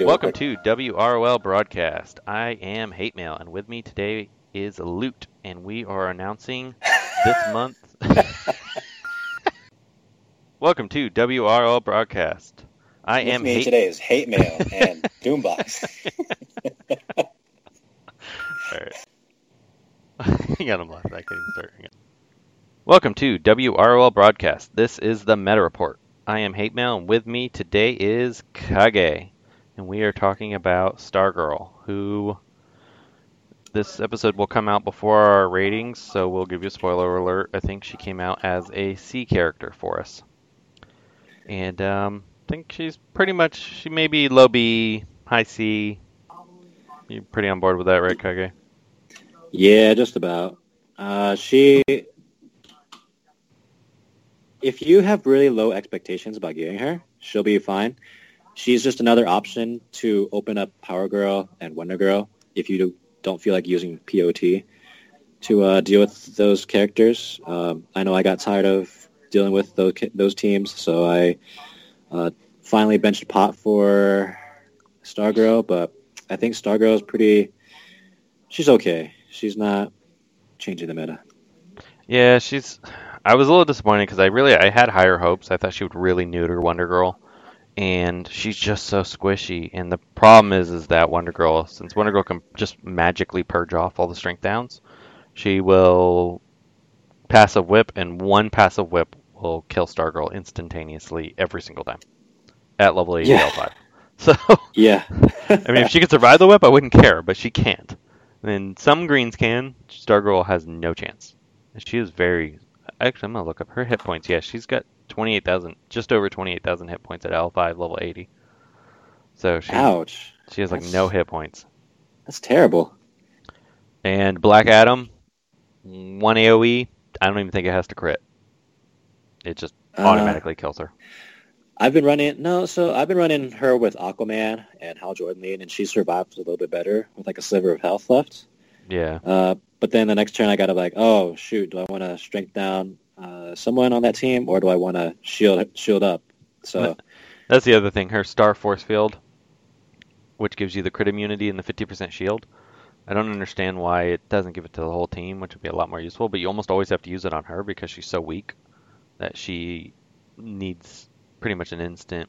do Welcome to WROL Broadcast. I am Hate Mail, and with me today is Loot, and we are announcing this month. Welcome to WROL Broadcast. I With am me Hate. today is Hate Mail and Doombox. All right. you got him left. I can't start. Hang on. Welcome to WROL Broadcast. This is the Meta Report. I am Hate Mail, and with me today is Kage, and we are talking about Stargirl, who this episode will come out before our ratings, so we'll give you a spoiler alert. I think she came out as a C character for us, and um, I think she's pretty much she may be low B, high C. You're pretty on board with that, right, Kage? Yeah, just about. Uh, she, if you have really low expectations about getting her, she'll be fine. She's just another option to open up Power Girl and Wonder Girl if you don't feel like using POT to uh, deal with those characters. Um, I know I got tired of dealing with those those teams, so I uh, finally benched pot for Stargirl. But I think Stargirl is pretty. She's okay. She's not changing the meta. Yeah, she's. I was a little disappointed because I really I had higher hopes. I thought she would really neuter Wonder Girl, and she's just so squishy. And the problem is, is that Wonder Girl, since Wonder Girl can just magically purge off all the strength downs, she will passive whip, and one passive whip will kill Stargirl instantaneously every single time at level 80 Yeah. L5. So Yeah. I mean, if she could survive the whip, I wouldn't care, but she can't. And some greens can. Stargirl has no chance. And she is very. Actually, I'm gonna look up her hit points. Yeah, she's got 28,000, just over 28,000 hit points at L5 level 80. So she Ouch. she has like That's- no hit points. That's terrible. And Black Adam, one AOE. I don't even think it has to crit. It just Uh, automatically kills her. I've been running no, so I've been running her with Aquaman and Hal Jordan lead, and she survived a little bit better with like a sliver of health left. Yeah. Uh, but then the next turn, I got to like, oh shoot, do I want to strength down uh, someone on that team, or do I want to shield shield up? So That's the other thing. Her Star Force Field, which gives you the crit immunity and the 50% shield. I don't understand why it doesn't give it to the whole team, which would be a lot more useful. But you almost always have to use it on her because she's so weak that she needs pretty much an instant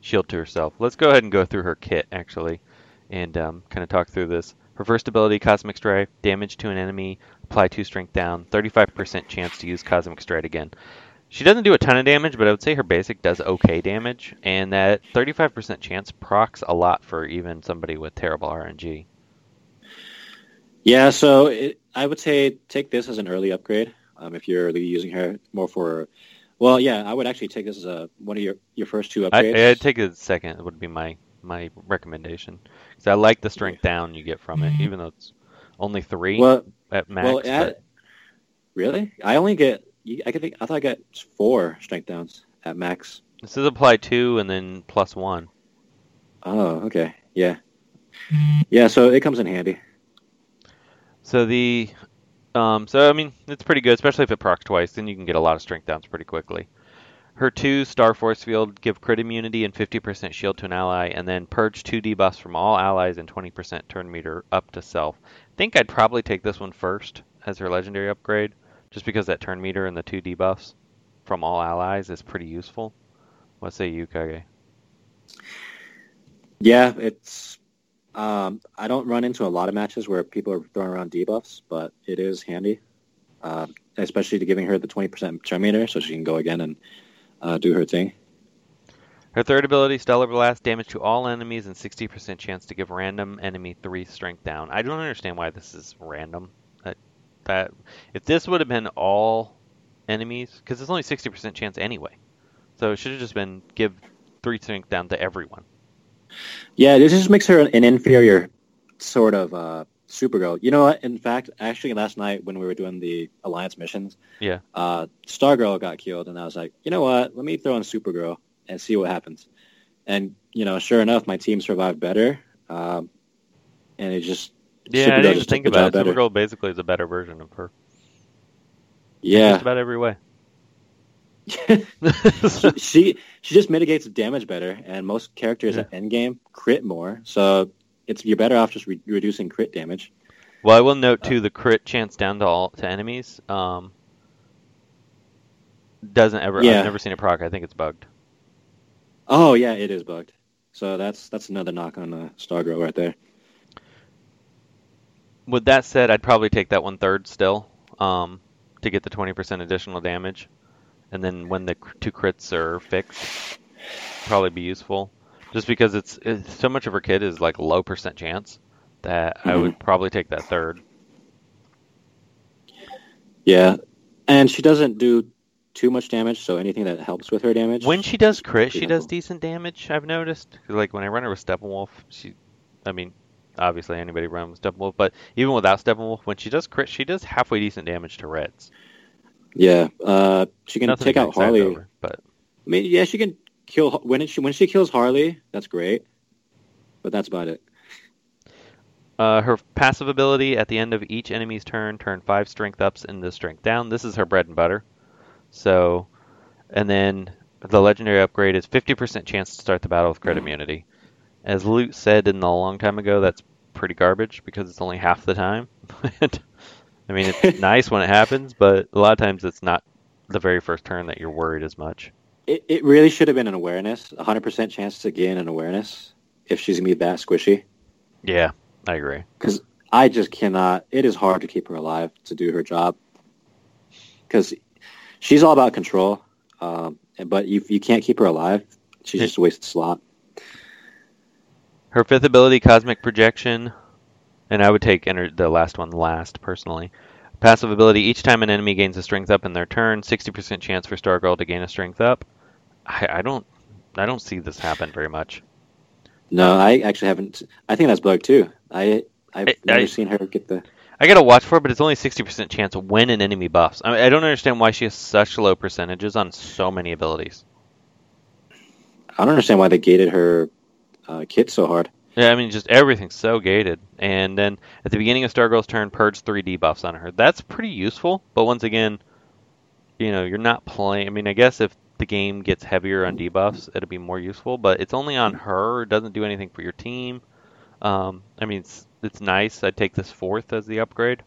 shield to herself. Let's go ahead and go through her kit actually, and um, kind of talk through this. First ability, Cosmic Strike, damage to an enemy, apply two strength down, 35% chance to use Cosmic Strike again. She doesn't do a ton of damage, but I would say her basic does okay damage, and that 35% chance procs a lot for even somebody with terrible RNG. yeah, so it, I would say take this as an early upgrade um, if you're using her more for. Well, yeah, I would actually take this as a one of your your first two I, upgrades. I'd take a second It would be my my recommendation because I like the strength down you get from it, even though it's only three well, at max. well, but- really, I only get. I could think. I thought I got four strength downs at max. this is apply two and then plus one. Oh, okay, yeah, yeah. So it comes in handy. So the um, so I mean it's pretty good, especially if it procs twice. Then you can get a lot of strength downs pretty quickly. Her two Star Force Field give crit immunity and 50% shield to an ally, and then purge two debuffs from all allies and 20% turn meter up to self. I think I'd probably take this one first as her legendary upgrade, just because that turn meter and the two debuffs from all allies is pretty useful. What say you, Kage? Yeah, it's. Um, I don't run into a lot of matches where people are throwing around debuffs, but it is handy, uh, especially to giving her the twenty percent turn meter, so she can go again and uh, do her thing. Her third ability, Stellar Blast, damage to all enemies and 60% chance to give random enemy 3 strength down. I don't understand why this is random. That, that If this would have been all enemies, because it's only 60% chance anyway. So it should have just been give 3 strength down to everyone. Yeah, this just makes her an inferior sort of uh, Supergirl. You know what? In fact, actually, last night when we were doing the Alliance missions, Yeah. uh, Stargirl got killed, and I was like, you know what? Let me throw in Supergirl and see what happens. And you know, sure enough, my team survived better, um, and it just Yeah, I didn't just think about it. better. Supergirl basically is a better version of her. yeah, Just about every way. she, she she just mitigates damage better, and most characters Yeah. at endgame crit more. So it's you're better off just re- reducing crit damage. well, I will note too the crit chance down to all to enemies. Um, doesn't ever. Yeah. I've never seen it proc. I think it's bugged. Oh yeah, it is bugged. So that's that's another knock on uh, Stargirl right there. With that said, I'd probably take that one third still, um, to get the twenty percent additional damage, and then when the two crits are fixed, probably be useful. Just because it's, it's so much of her kit is like low percent chance that I would probably take that third. Yeah, and she doesn't do too much damage, so anything that helps with her damage. When she does crit, she does decent damage. I've noticed. Like when I run her with Steppenwolf, she, I mean, obviously anybody run with Steppenwolf, but even without Steppenwolf, when she does crit, she does halfway decent damage to Reds. yeah, uh, she can Nothing take out Harley. over, but I mean, yeah, she can kill when it, she when she kills Harley. That's great, but that's about it. uh, her passive ability at the end of each enemy's turn, turn five strength ups into strength down. This is her bread and butter. So, and then the legendary upgrade is 50% chance to start the battle with crit immunity. As Luke said in the long time ago, that's pretty garbage because it's only half the time. I mean, it's nice when it happens, but a lot of times it's not the very first turn that you're worried as much. It it really should have been an awareness, hundred percent chance to gain an awareness if she's gonna be that squishy. Yeah, I agree. Because I just cannot. It is hard to keep her alive to do her job. Because she's all about control, um, but you you can't keep her alive. She's just a wasted slot. Her fifth ability, Cosmic Projection, and I would take enter the last one last personally. Passive ability: Each time an enemy gains a strength up in their turn, 60% chance for Stargirl to gain a strength up. I, I don't, I don't see this happen very much. No, I actually haven't. I think that's bugged too. I I've I- never I- seen her get the. I gotta watch for it, but it's only 60% chance when an enemy buffs. I, mean, I don't understand why she has such low percentages on so many abilities. I don't understand why they gated her uh, kit so hard. Yeah, I mean, just everything's so gated. And then at the beginning of Stargirl's turn, purge three debuffs on her. That's pretty useful, but once again, you know, you're not playing. I mean, I guess if the game gets heavier on debuffs, it'll be more useful, but it's only on her. It doesn't do anything for your team. Um, I mean, it's, it's nice. I'd take this fourth as the upgrade.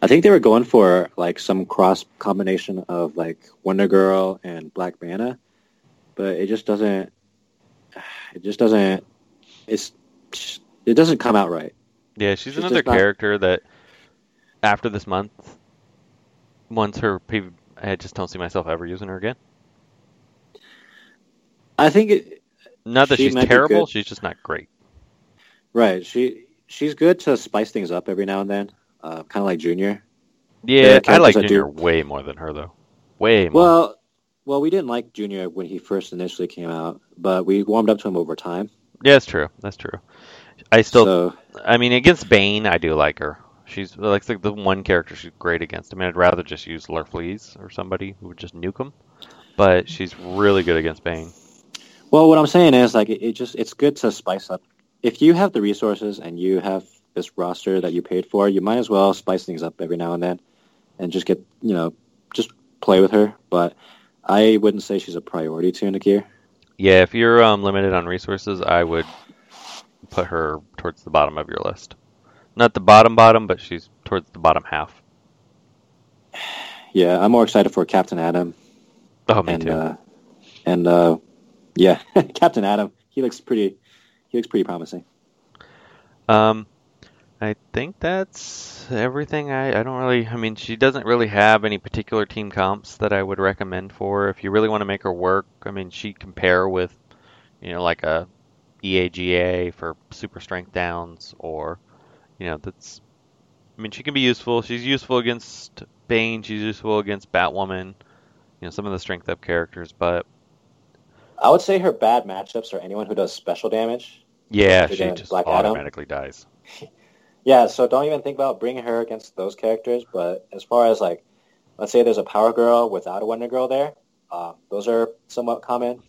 I think they were going for like some cross combination of like Wonder Girl and Black Manta, but it just doesn't. It just doesn't. It's it doesn't come out right. Yeah, she's, She's another just not- character that after this month, once her, I just don't see myself ever using her again. I think it, Not that She she's terrible, she's just not great. right. She she's good to spice things up every now and then, uh, kind of like Junior. Yeah, I like characters that do- Junior way more than her though. Way more. Well, well, we didn't like Junior when he first initially came out, but we warmed up to him over time. yeah, that's true. That's true. I still, so I mean, against Bane, I do like her. She's like the, the one character she's great against. I mean, I'd rather just use Larfleeze or somebody who would just nuke them, but she's really good against Bane. Well, what I'm saying is like it, it just it's good to spice up. If you have the resources and you have this roster that you paid for, you might as well spice things up every now and then, and just get you know just play with her. But I wouldn't say she's a priority to Nakir. Yeah, if you're um, limited on resources, I would put her towards the bottom of your list. Not the bottom bottom, but she's towards the bottom half. Yeah, I'm more excited for Captain Atom Oh, me and too. uh, and uh, yeah, Captain Atom. He looks pretty. He looks pretty promising. Um, I think that's everything. I, I don't really. I mean, she doesn't really have any particular team comps that I would recommend for. If you really want to make her work, I mean, she pair with, you know, like a EAGA for super strength downs, or, you know, that's. I mean, she can be useful. She's useful against Bane. She's useful against Batwoman. You know, some of the strength up characters, but I would say her bad matchups are anyone who does special damage. yeah, she just Black Adam? automatically dies. Yeah, so don't even think about bringing her against those characters. But as far as like, let's say there's a Power Girl without a Wonder Girl there, uh, those are somewhat common.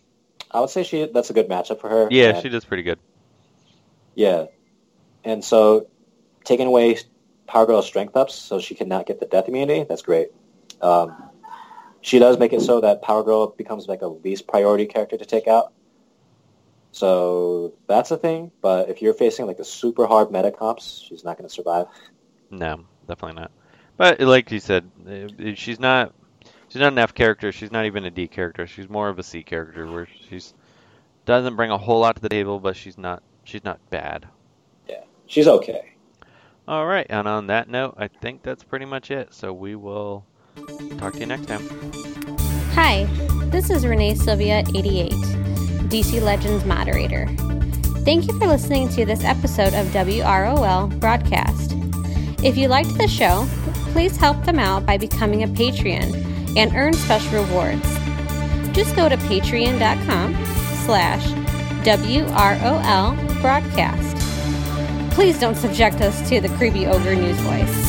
I would say she that's a good matchup for her. Yeah, And- she does pretty good. yeah, and so taking away Power Girl's strength ups so she cannot get the death immunity. That's great. Um, she does make it so that Power Girl becomes like a least priority character to take out. So that's a thing. But if you're facing like the super hard meta comps, she's not going to survive. No, definitely not. But like you said, eh, she's not she's not an F character. She's not even a D character. She's more of a C character where she's doesn't bring a whole lot to the table, but she's not she's not bad. Yeah, she's okay. All right, and on that note, I think that's pretty much it. So we will talk to you next time. Hi, this is Renee Sylvia 88, DC Legends moderator. Thank you for listening to this episode of WROL broadcast. If you liked the show, please help them out by becoming a Patreon and earn special rewards. Just go to patreon.com slash WROL broadcast. Please don't subject us to the creepy ogre news voice.